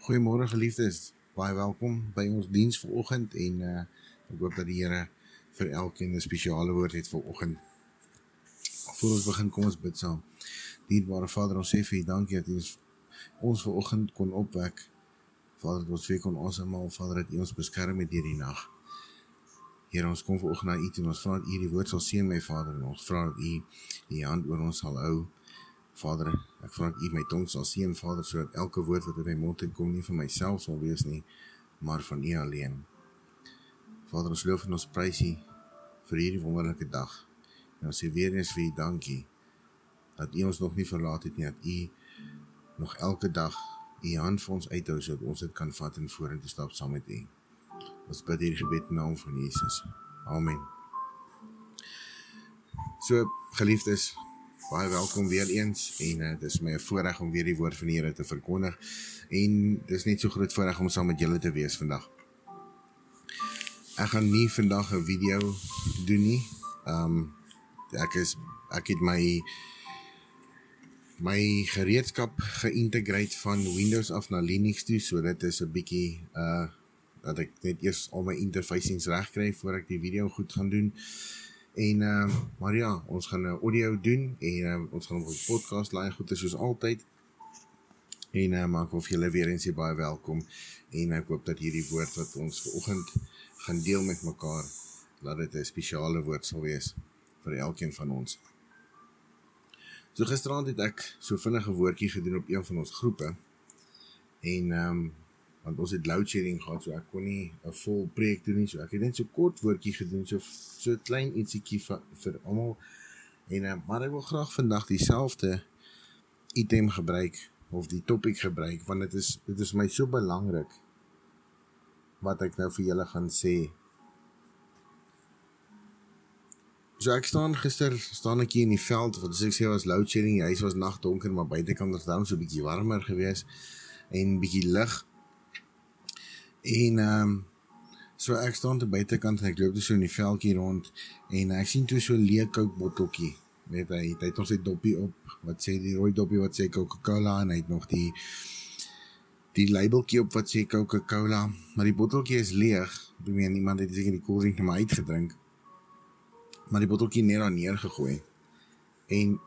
Goeiemôre geliefdes. Baie welkom by ons diens vanoggend en uh ek hoop dat die Here vir elkeen 'n spesiale woord het vanoggend. Voor ons begin, kom ons bid saam. Dierbare Vader, ons sê vir U dankie dat U ons ons vanoggend kon opwek. Vader, dat ons weer kon asemhaal, Vader, dat U ons beskerm het hierdie nag. Here, ons kom vanoggend na U toe en ons vra dat U die woord sal seën, my Vader, en ons vra dat U U hand oor ons sal hou. Vader, ek vra dat U my tong sal seën, Vader, sodat elke woord wat uit my mond uitkom nie van myself sal wees nie, maar van U alleen. Vader, ons loof en ons prys U vir hierdie wonderlike dag. En ons sê weer eens vir U dankie dat U ons nog nie verlaat het nie, dat U nog elke dag U hand vir ons uithou sodat ons dit kan vat en vorentoe stap saam met U. Ons bid hierdie gebed in naam van Jesus. Amen. So, geliefdes, Baie welkom weer eens en uh, dis my voorreg om weer die woord van die Here te verkondig. En dis net so groot voorreg om saam met julle te wees vandag. Ek gaan nie vandag 'n video doen nie. Um ek is ek het my my gereedskap geïntegreer van Windows af na Linux toe, so dit is 'n bietjie uh dat ek net eers al my interfacings reg kry voor ek die video goed gaan doen. En ehm uh, maar ja, ons gaan 'n uh, audio doen en uh, ons gaan op die podcast laai goed soos altyd. En uh, maar ek wil vir julle weer eens baie welkom en ek hoop dat hierdie woord wat ons vanoggend gaan deel met mekaar laat dit 'n spesiale woord sal wees vir elkeen van ons. So gisteraand het ek so vinnige woordjie gedoen op een van ons groepe en ehm um, want ons het load shedding gehad so ek kon nie 'n vol preek doen nie so ek het net so kort woordjie gedoen so so klein ietsiekie vir vir almal. En uh, maar ek wil graag vandag dieselfde item gebruik of die topik gebruik want dit is dit is my so belangrik wat ek nou vir julle gaan sê. So ek staan gister staan ek hier in die veld wat as ek sê was load shedding die huis was nagdonker maar buitekant was dan so 'n bietjie warmer geweest en bietjie lig En ehm um, so ek staan te buitekant en ek loop so in die veldjie rond en ek sien toe so 'n leë Coke botteltjie. Net hy het ons uit dopie op wat sê die rooi dopie wat sê Coca-Cola en hy het nog die die labeltjie op wat sê Coca-Cola, maar die botteltjie is leeg. Ek meen iemand het seker die koeldrink net maar uitgedrink. Maar die botteltjie net daar neergegooi. En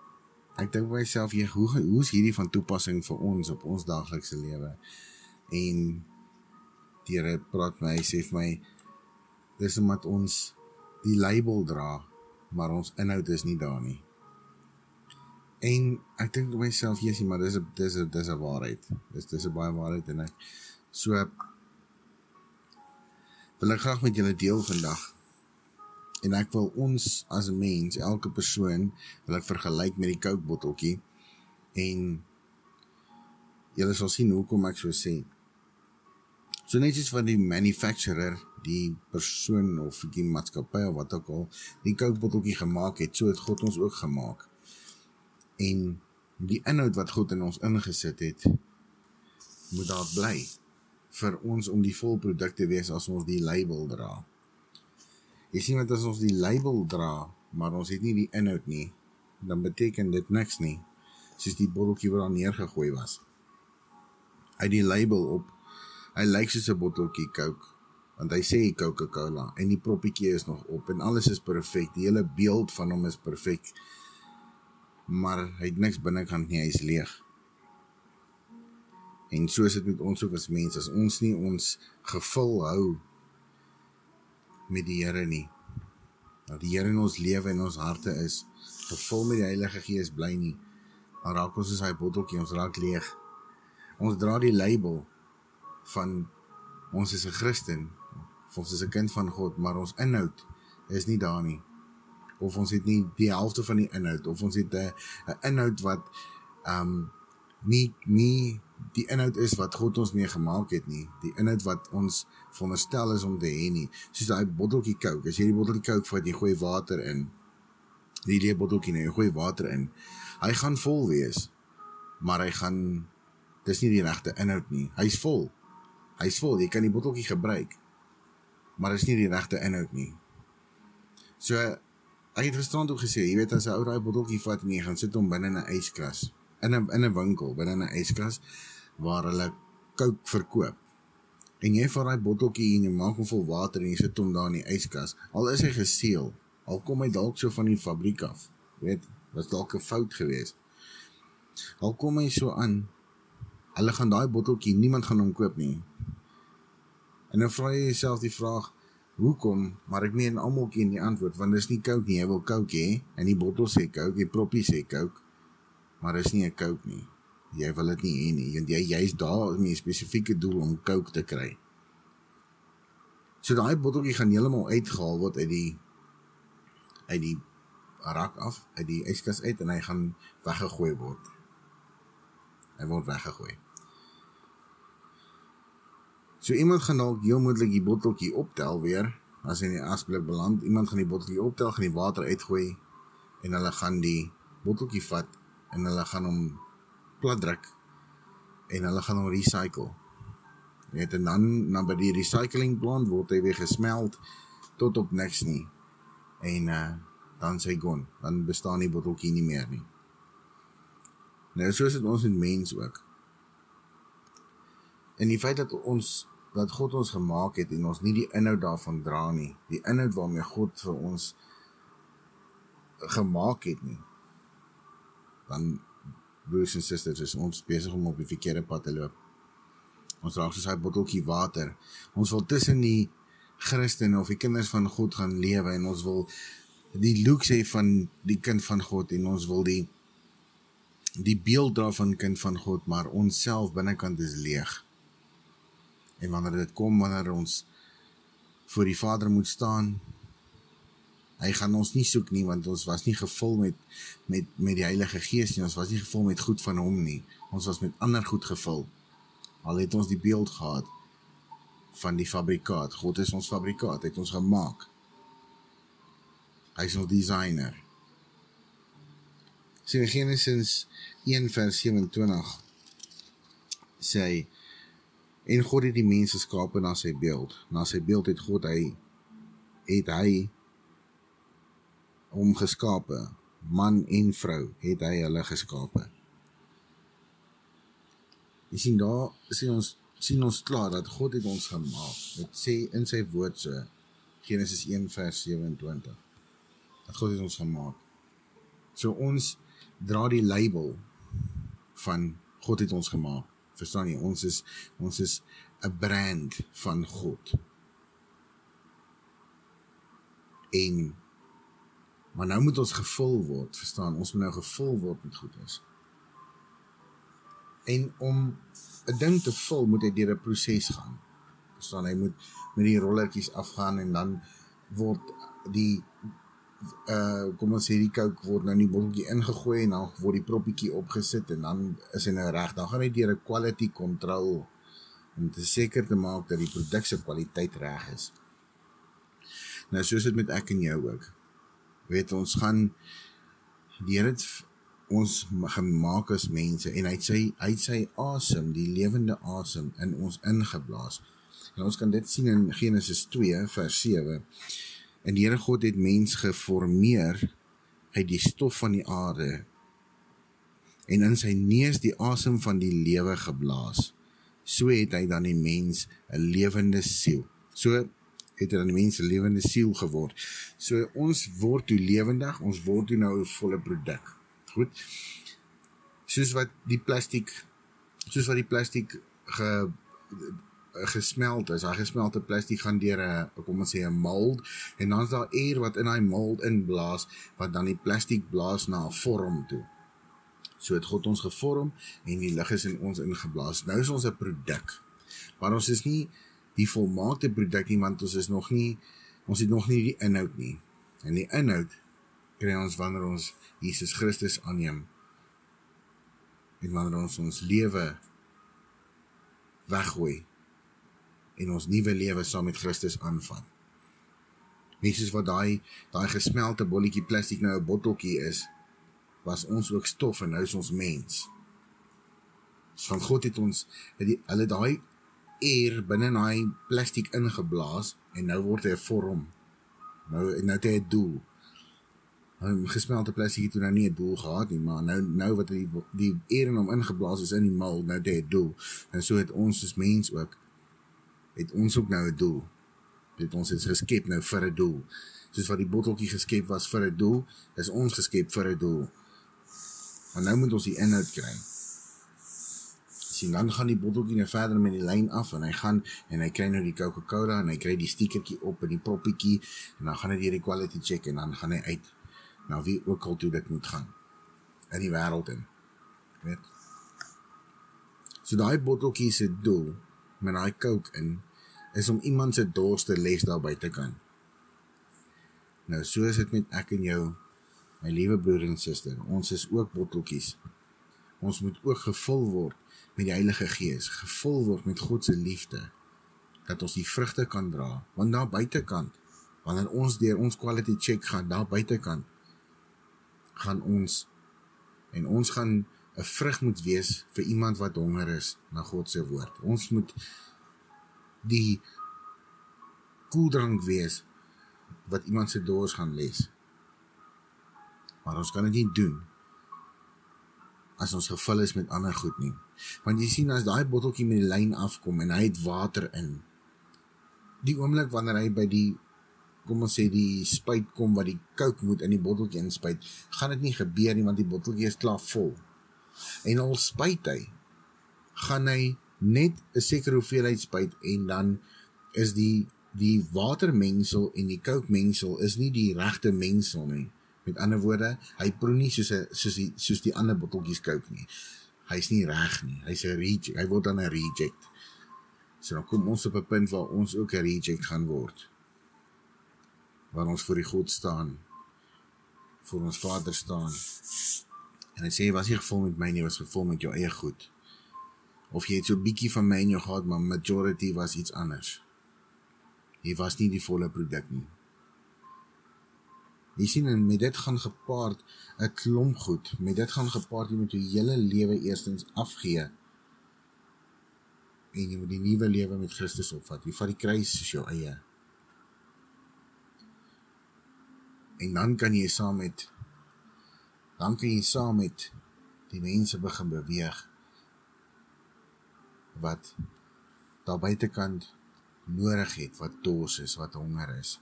ek dink by myself, hoe hoe is hierdie van toepassing vir ons op ons daaglikse lewe? En die Here praat my, sê vir my dis omdat ons die label dra, maar ons inhoud is nie daar nie. En ek dink vir myself, Jesusie, maar dis 'n dis 'n dis 'n waarheid. Dis dis 'n baie waarheid en ek so wil ek graag met julle deel vandag. En ek wil ons as 'n mens, elke persoon, wil ek vergelyk met die Coke botteltjie en julle sal sien hoekom ek so sê. So net soos van die manufacturer, die persoon of die maatskappy of wat ook al, die Coke botteltjie gemaak het, so het God ons ook gemaak. En die inhoud wat God in ons ingesit het, moet daar bly vir ons om die volproduk te wees as ons die label dra. Jy sien wat as ons die label dra, maar ons het nie die inhoud nie, dan beteken dit niks nie. Soos die botteltjie wat daar neergegooi was. Uit die label op Hy lyk soos 'n botteltjie Coke want hy sê Coca-Cola en die proppietjie is nog op en alles is perfek. Die hele beeld van hom is perfek. Maar hy het niks binnekant nie, hy's leeg. En so is dit met ons ook as mense. As ons nie ons gevul hou met die Here nie. Dat die Here in ons lewe en ons harte is, gevul met die Heilige Gees bly nie. Dan raak ons soos hy botteltjie, ons raak leeg. Ons dra die label van ons is 'n Christen of ons is 'n kind van God, maar ons inhoud is nie daar nie. Of ons het nie die helfte van die inhoud of ons het 'n 'n inhoud wat um nie nie die inhoud is wat God ons mee gemaak het nie. Die inhoud wat ons veronderstel is om te hê nie. Soos daai botteltjie Coke. As jy die botteltjie Coke vat, jy gooi water in. Die leë botteltjie, jy gooi water in. Hy gaan vol wees. Maar hy gaan dis nie die regte inhoud nie. Hy's vol. Hy's vol, jy kan die botteltjie gebruik. Maar dit is nie die regte inhoud nie. So ek het verstaan toe gesê, jy weet as 'n ou daai botteltjie vat en jy gaan sit hom binne in 'n yskas, in 'n in 'n winkel, binne in 'n yskas waar hulle Coke verkoop. En jy vat daai botteltjie en jy maak hom vol water en jy sit hom daar in die yskas. Al is hy geseël, al kom hy dalk so van die fabriek af. Weet, was dalk 'n fout geweest. Al kom hy so aan. Hulle gaan daai botteltjie, niemand gaan hom koop nie. En dan vra jy jouself die vraag, hoekom? Maar ek meen almal ken die antwoord want dis nie Coke nie. Jy wil Coke hê en die bottel sê Coke, die proppie sê Coke. Maar dis nie 'n Coke nie. Jy wil dit nie hê nie. Want jy jy's daar met 'n spesifieke doel om Coke te kry. So daai botteltjie gaan heeltemal uitgehaal word uit die uit die rak af, uit die yskas uit en hy gaan weggegooi word. Hy word weggegooi. So iemand gaan dalk heel moontlik die botteltjie optel weer as hy in die asblik beland. Iemand gaan die botteltjie optel, gaan die water uitgooi en hulle gaan die botteltjie vat en hulle gaan hom plat druk en hulle gaan hom recycle. Net en dan na by die recycling plant word hy weer gesmelt tot op niks nie. En uh dan sê gon, dan bestaan die botteltjie nie meer nie. Nou so is dit ons met mens ook. En die feit dat ons dat God ons gemaak het en ons nie die inhoud daarvan dra nie, die inhoud waarmee God vir ons gemaak het nie. Dan broers en susters, is ons besig om op die verkeerde pad te loop. Ons raak soos 'n botteltjie water. Ons wil tussen die Christene of die kinders van God gaan lewe en ons wil die look sê van die kind van God en ons wil die die beeld daarvan kind van God, maar ons self binnekant is leeg. En wanneer dit kom wanneer ons voor die Vader moet staan, hy gaan ons nie soek nie want ons was nie gevul met met met die Heilige Gees nie, ons was nie gevul met goed van hom nie. Ons was met ander goed gevul. Al het ons die beeld gehad van die fabrikaat. God is ons fabrikaat, het ons gemaak. Hy is ons designer. Sien Genesis 1 vers 27 sê hy En God het die mens geskape na sy beeld. Na sy beeld het God hy het hy hom geskape. Man en vrou het hy hulle geskape. Jy sien daar sien ons sien ons klaar dat God het ons gemaak. Dit sê in sy woord so Genesis 1 vers 27. Dat God het ons gemaak. So ons dra die label van God het ons gemaak. Verstaan jy? Ons is ons is 'n brand van God. En maar nou moet ons gevul word, verstaan? Ons moet nou gevul word met goeders. En om 'n ding te vul, moet hy deur 'n proses gaan. Verstaan? Hy moet met die rolletjies afgaan en dan word die uh kom ons sê die coke word nou in die botteltjie ingegooi en dan word die proppietjie opgesit en dan is hy nou reg. Dan gaan hy deur 'n quality control om te seker te maak dat die produk se kwaliteit reg is. Nou soos dit met ek en jou ook. Weet ons gaan die Here het ons gemaak as mense en hy sê hy sê asem, die lewende asem in ons ingeblaas. En ons kan dit sien in Genesis 2 vers 7. En die Here God het mens geformeer uit die stof van die aarde en in sy neus die asem van die lewe geblaas. So het hy dan die mens 'n lewende siel. So het hy dan die mens 'n lewende siel geword. So ons word toe lewendig, ons word toe nou 'n volle produk. Goed. Soos wat die plastiek soos wat die plastiek ge gesmelt is. Daai gesmelte plastiek gaan deur 'n kom ons sê 'n mold en dan is daar air wat in daai mold inblaas wat dan die plastiek blaas na 'n vorm toe. So het God ons gevorm en die lig is in ons ingeblaas. Nou is ons 'n produk. Maar ons is nie die volmaakte produk nie want ons is nog nie ons het nog nie die inhoud nie. En die inhoud kry ons wanneer ons Jesus Christus aanneem. En wanneer ons ons lewe weggooi en ons nuwe lewe saam met Christus aanvat. Nie soos wat daai daai gesmelte bolletjie plastiek nou 'n botteltjie is, was ons ook stof en nou is ons mens. So van God het ons het die hulle daai air binne in daai plastiek ingeblaas en nou word hy 'n vorm. Nou nou het hy 'n doel. 'n gesmelte plastiek het nou nie 'n doel gehad nie, maar nou nou wat die die eer in hom ingeblaas is in die mal, nou dit 'n doel. En so het ons as mens ook het ons ook nou 'n doel. Dit ons is geskep nou vir 'n doel. Soos wat die botteltjie geskep was vir 'n doel, is ons geskep vir 'n doel. Maar nou moet ons die inhoud kry. Sien dan gaan die botteltjie nou verder met die lyn af en hy gaan en hy kry nou die Coca-Cola en hy kry die stiekertjie op in die proppietjie en dan gaan dit deur die quality check en dan gaan hy uit na wie ook al toe dit moet gaan in die wêreld in. Weet. So daai botteltjie se doel met daai Coke in is om iemand se dors te les daar buite kan. Nou so is dit met ek en jou, my liewe broer en suster. Ons is ook botteltjies. Ons moet ook gevul word met die Heilige Gees, gevul word met God se liefde dat ons die vrugte kan dra. Want daar buitekant, wanneer ons deur ons quality check gaan daar buitekant, gaan ons en ons gaan 'n vrug moet wees vir iemand wat honger is na God se woord. Ons moet die koeldrank wees wat iemand se dors gaan les. Maar ons kan dit nie doen as ons gevul is met ander goed nie. Want jy sien as daai botteltjie met die lyn afkom en hy het water in. Die oomblik wanneer hy by die kom ons sê die spuit kom wat die coke moet in die botteltjie inspuit, gaan dit nie gebeur nie want die botteltjie is klaar vol. En al spuit hy, gaan hy net 'n sekere hoeveelheid spuit en dan is die die watermengsel en die coke mengsel is nie die regte mengsel nie. Met ander woorde, hy proe nie soos 'n soos die soos die ander botteltjies coke nie. Hy's nie reg nie. Hy's 'n reject. Hy word dan 'n reject. So dan kom ons op 'n punt waar ons ook 'n reject gaan word. Waar ons voor die God staan. Voor ons Vader staan. En hy sê, "Was jy gevul met my nie, was gevul met jou eie goed." of jy het so 'n bietjie van my in jou gehad, maar majority was iets anders. Jy was nie die volle produk nie. Jy sien en met dit gaan gepaard 'n klomp goed. Met dit gaan gepaard jy moet jou hele lewe eerstens afgee. En jy moet die nuwe lewe met Christus opvat. Jy vat die kruis soos jou eie. En dan kan jy saam met dan kan jy saam met die mense begin beweeg wat daar buitekant nodig het, wat dors is, wat honger is.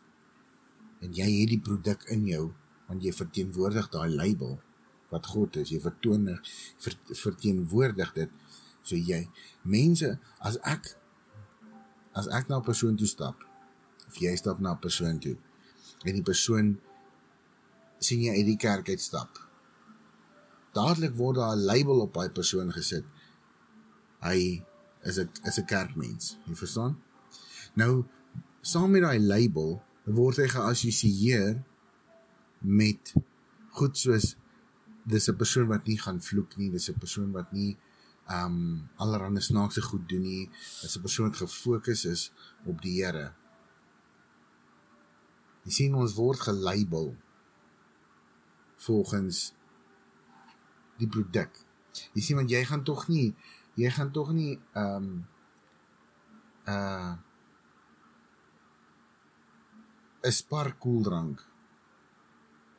En jy het die produk in jou want jy verteenwoordig daai label wat God is. Jy vertoon ver, verteenwoordig dit. So jy mense as ek as ek na 'n persoon toe stap of jy stap na 'n persoon toe en die persoon sien jy uit die kerk uit stap. Dadelik word daar 'n label op daai persoon gesit. Hy is 'n is 'n kerkmens. Jy verstaan? Nou saam met daai label word hy geassosieer met goed soos dis 'n persoon wat nie gaan vloek nie, dis 'n persoon wat nie um allerhande snaakse goed doen nie, dis 'n persoon wat gefokus is op die Here. Jy sien ons word gelabel volgens die produk. Jy sien want jy gaan tog nie jy gaan tog nie ehm um, uh 'n Spar koeldrank.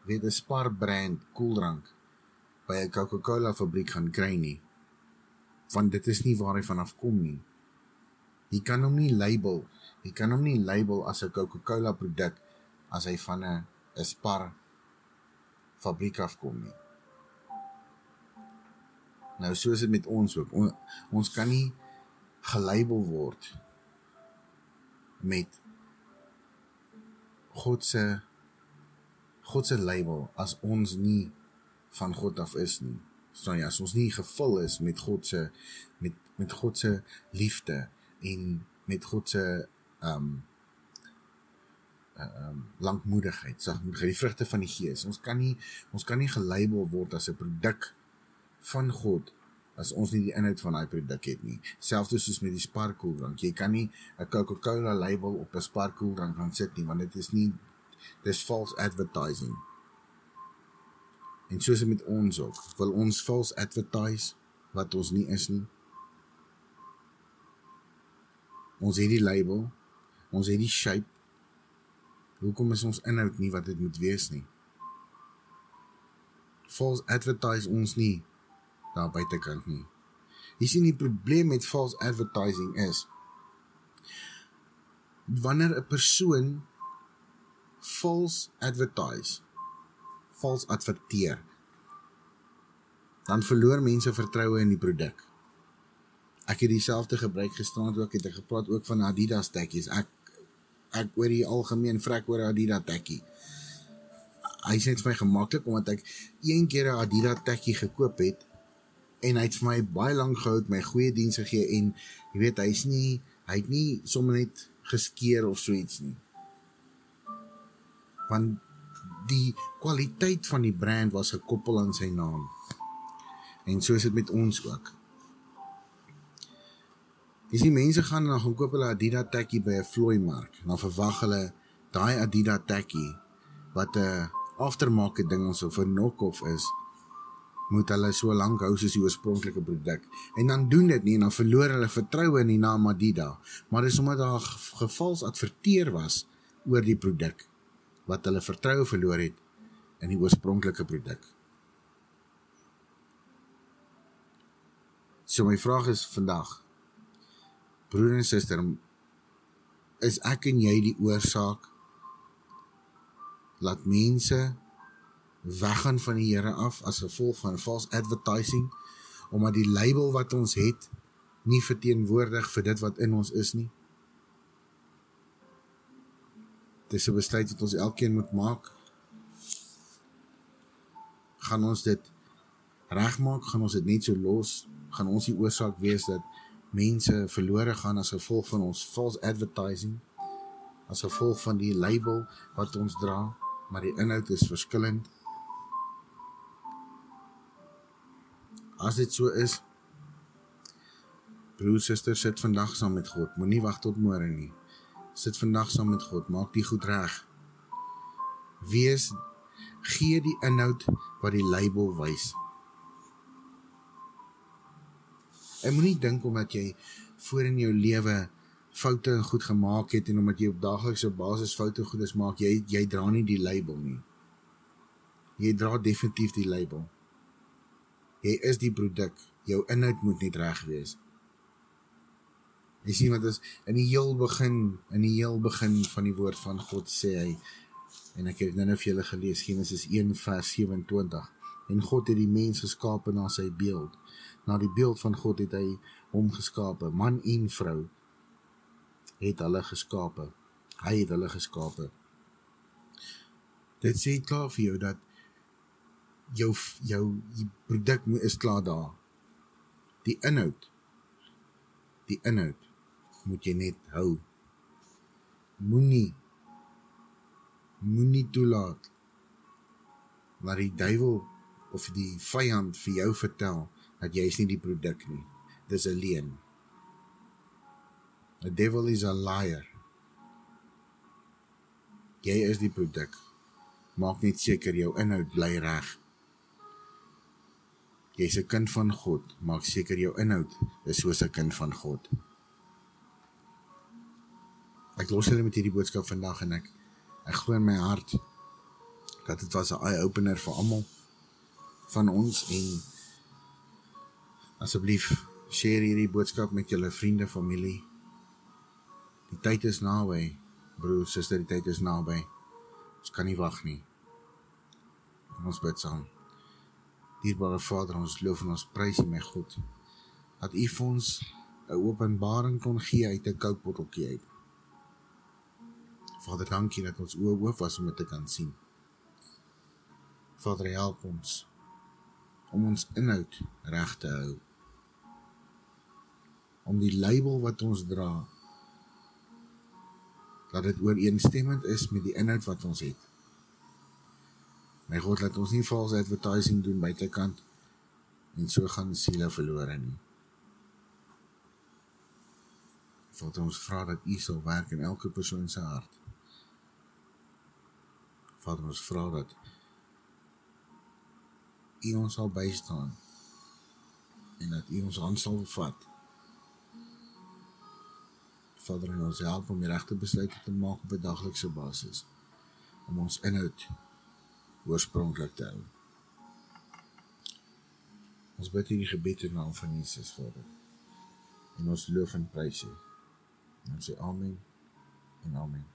Weet 'n Spar brand koeldrank by 'n Coca-Cola fabriek gaan kry nie. Want dit is nie waar hy vanaf kom nie. Jy kan hom nie label. Jy kan hom nie label as 'n Coca-Cola produk as hy van 'n 'n Spar fabriek afkom nie. Nou so is dit met ons ook. On, ons kan nie gelabel word met God se God se label as ons nie van God af is nie. Staan jy as ons nie gevul is met God se met met God se liefde en met God se ehm um, ehm um, lankmoedigheid, sagmoedigheid, die vrugte van die Gees. Ons kan nie ons kan nie gelabel word as 'n produk van God as ons nie die inhoud van daai produk het nie. Selfs soos met die sparkoeldrank. Jy kan nie 'n Coca-Cola label op 'n sparkoeldrank gaan sit nie want dit is nie dis false advertising. En soos met ons ook. Wil ons false advertise wat ons nie is nie. Ons het die label. Ons het die shape. Hoekom is ons inhoud nie wat dit moet wees nie? false advertise ons nie daar buitekant nie. Jy sien die probleem met false advertising is wanneer 'n persoon false advertise, false adverteer, dan verloor mense vertroue in die produk. Ek het dieselfde gebruik gisterand ook het ek gepraat ook van Adidas tekkies. Ek ek oor die algemeen vrek oor Adidas tekkie hy sê dit vir my gemaklik omdat ek een keer 'n Adidas tekkie gekoop het en hy het vir my baie lank gehou, my goeie diens gegee en jy weet hy's nie hy het nie sommer net geskeer of so iets nie. Want die kwaliteit van die brand was gekoppel aan sy naam. En so is dit met ons ook. Jy sien mense gaan dan gaan koop hulle Adidas tekkie by 'n vlooi mark. Dan verwag hulle daai Adidas tekkie wat 'n aftermarket ding ons of 'n knock-off is, moet hulle so lank hou soos die oorspronklike produk. En dan doen dit nie en dan verloor hulle vertroue in die naam Adidas. Maar dis omdat daar gevals adverteer was oor die produk wat hulle vertroue verloor het in die oorspronklike produk. So my vraag is vandag broer en suster is ek en jy die oorsaak laat mense weggaan van die Here af as gevolg van false advertising omdat die label wat ons het nie verteenwoordig vir dit wat in ons is nie. Dis 'n besluit wat ons elkeen moet maak. Gaan ons dit regmaak? Gaan ons dit net so los? Gaan ons die oorsaak wees dat mense verlore gaan as gevolg van ons false advertising? As gevolg van die label wat ons dra? maar die inhoud is verskillend. As dit so is, broer suster sit vandag saam met God. Moenie wag tot môre nie. Sit vandag saam met God, maak dit goed reg. Wees gee die inhoud wat die label wys. En moenie dink omdat jy voor in jou lewe foute en goed gemaak het en omdat jy op daaglikse basis foute goedes maak, jy jy dra nie die label nie. Jy dra definitief die label. Jy is die produk. Jou inhoud moet net reg wees. Jy sien wat is in die heel begin, in die heel begin van die woord van God sê hy en ek het nou-nou vir julle gelees Genesis 1 vers 27. En God het die mens geskape na sy beeld. Na die beeld van God het hy hom geskape, man en vrou het hulle geskape. Hy het hulle geskape. Dit sê klaar vir jou dat jou jou die produk is klaar daar. Die inhoud die inhoud moet jy net hou. Moenie moenie toelaat dat die duiwel of die vyand vir jou vertel dat jy is nie die produk nie. Dis 'n leuen. The devil is a liar. Jy is die produk. Maak net seker jou inhoud bly reg. Jy's 'n kind van God. Maak seker jou inhoud is soos 'n kind van God. Ek los hulle met hierdie boodskap vandag en ek ek glo in my hart dat dit was 'n eye opener vir almal van ons en asseblief share hierdie boodskap met julle vriende, familie Die tyd is naby. Broer, suster, die tyd is naby. Ons kan nie wag nie. Kom ons bid saam. Dierbare Vader, ons loof en ons prys U, my God. Dat U vir ons 'n openbaring kon gee uit 'n koukbotteltjie uit. Vader, dankie dat ons oë oop was om dit te kan sien. Vader, help ons om ons inhoud reg te hou. Om die label wat ons dra dat dit ooreenstemmend is met die inhoud wat ons het. My God laat ons nie false advertising doen buitekant en so gaan siele verlore nie. Vader ons vra dat U sal werk in elke persoon se hart. Vader ons vra dat U ons sal bystaan en dat U ons hand sal vat Vader ons help om die regte besluite te maak op 'n daglikse basis om ons inhoud oorspronklik te hou. Ons bid hierdie gebed in naam van Jesus Vader. En ons loof en prys U. Ons sê amen en amen.